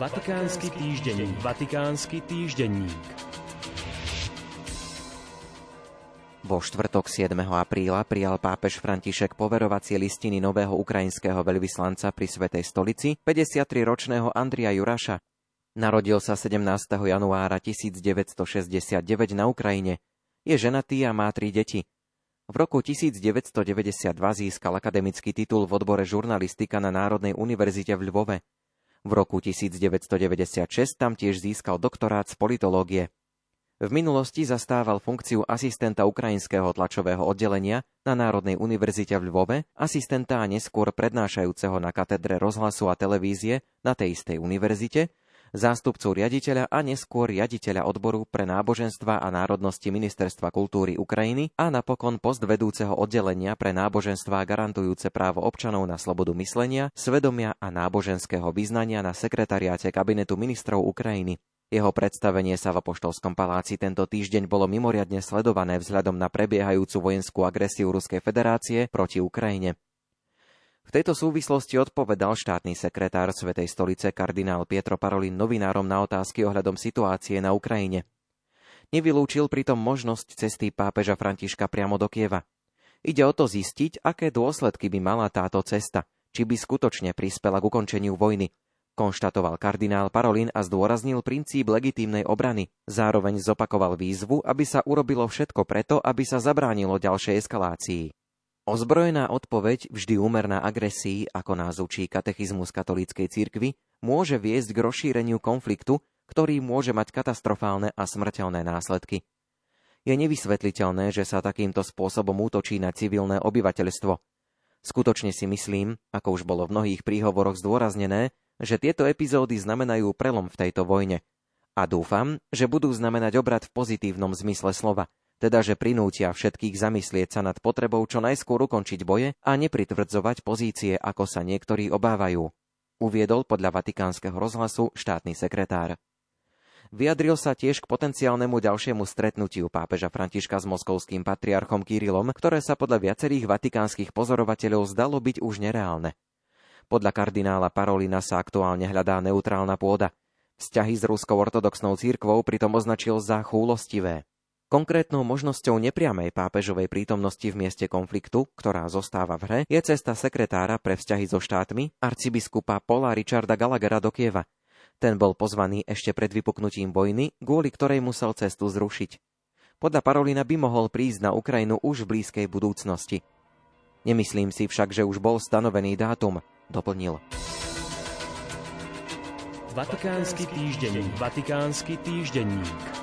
Vatikánsky týždenník. Vatikánsky týždenník. Vo štvrtok 7. apríla prijal pápež František poverovacie listiny nového ukrajinského veľvyslanca pri Svetej stolici, 53-ročného Andria Juraša. Narodil sa 17. januára 1969 na Ukrajine. Je ženatý a má tri deti. V roku 1992 získal akademický titul v odbore žurnalistika na Národnej univerzite v Lvove. V roku 1996 tam tiež získal doktorát z politológie. V minulosti zastával funkciu asistenta ukrajinského tlačového oddelenia na Národnej univerzite v Lvove, asistenta a neskôr prednášajúceho na katedre rozhlasu a televízie na tej istej univerzite, zástupcu riaditeľa a neskôr riaditeľa odboru pre náboženstva a národnosti Ministerstva kultúry Ukrajiny a napokon post vedúceho oddelenia pre náboženstva garantujúce právo občanov na slobodu myslenia, svedomia a náboženského vyznania na sekretariáte kabinetu ministrov Ukrajiny. Jeho predstavenie sa v Apoštolskom paláci tento týždeň bolo mimoriadne sledované vzhľadom na prebiehajúcu vojenskú agresiu Ruskej federácie proti Ukrajine. V tejto súvislosti odpovedal štátny sekretár Svetej stolice kardinál Pietro Parolin novinárom na otázky ohľadom situácie na Ukrajine. Nevylúčil pritom možnosť cesty pápeža Františka priamo do Kieva. Ide o to zistiť, aké dôsledky by mala táto cesta, či by skutočne prispela k ukončeniu vojny, konštatoval kardinál Parolin a zdôraznil princíp legitímnej obrany. Zároveň zopakoval výzvu, aby sa urobilo všetko preto, aby sa zabránilo ďalšej eskalácii. Ozbrojená odpoveď, vždy úmerná agresii, ako nás učí katechizmus katolíckej cirkvi, môže viesť k rozšíreniu konfliktu, ktorý môže mať katastrofálne a smrteľné následky. Je nevysvetliteľné, že sa takýmto spôsobom útočí na civilné obyvateľstvo. Skutočne si myslím, ako už bolo v mnohých príhovoroch zdôraznené, že tieto epizódy znamenajú prelom v tejto vojne. A dúfam, že budú znamenať obrad v pozitívnom zmysle slova, teda že prinútia všetkých zamyslieť sa nad potrebou čo najskôr ukončiť boje a nepritvrdzovať pozície, ako sa niektorí obávajú. Uviedol podľa Vatikánskeho rozhlasu štátny sekretár. Vyjadril sa tiež k potenciálnemu ďalšiemu stretnutiu pápeža Františka s moskovským patriarchom Kirilom, ktoré sa podľa viacerých vatikánskych pozorovateľov zdalo byť už nereálne. Podľa kardinála Parolina sa aktuálne hľadá neutrálna pôda. Vzťahy s ruskou ortodoxnou církvou pritom označil za chúlostivé. Konkrétnou možnosťou nepriamej pápežovej prítomnosti v mieste konfliktu, ktorá zostáva v hre, je cesta sekretára pre vzťahy so štátmi, arcibiskupa Paula Richarda Gallaghera do Kieva. Ten bol pozvaný ešte pred vypuknutím vojny, kvôli ktorej musel cestu zrušiť. Podľa Parolina by mohol prísť na Ukrajinu už v blízkej budúcnosti. Nemyslím si však, že už bol stanovený dátum, doplnil. Vatikánsky týždenník. Vatikánsky týždenník.